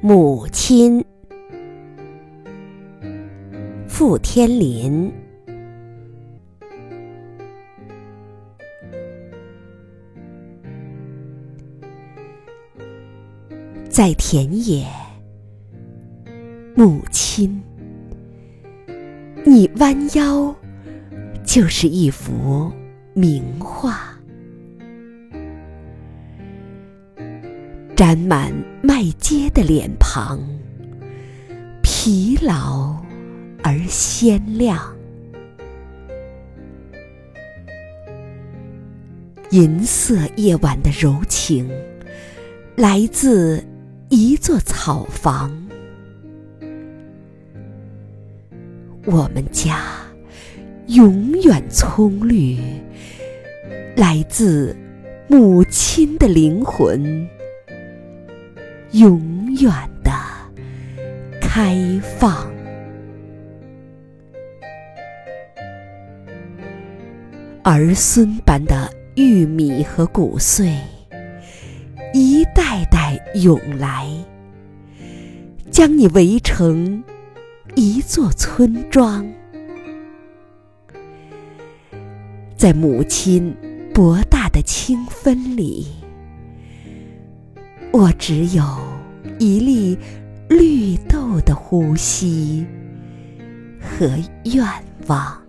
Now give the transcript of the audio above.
母亲，傅天林。在田野，母亲，你弯腰就是一幅名画。沾满麦秸的脸庞，疲劳而鲜亮。银色夜晚的柔情，来自一座草房。我们家永远葱绿，来自母亲的灵魂。永远的开放，儿孙般的玉米和谷穗，一代代涌来，将你围成一座村庄，在母亲博大的清芬里。我只有一粒绿豆的呼吸和愿望。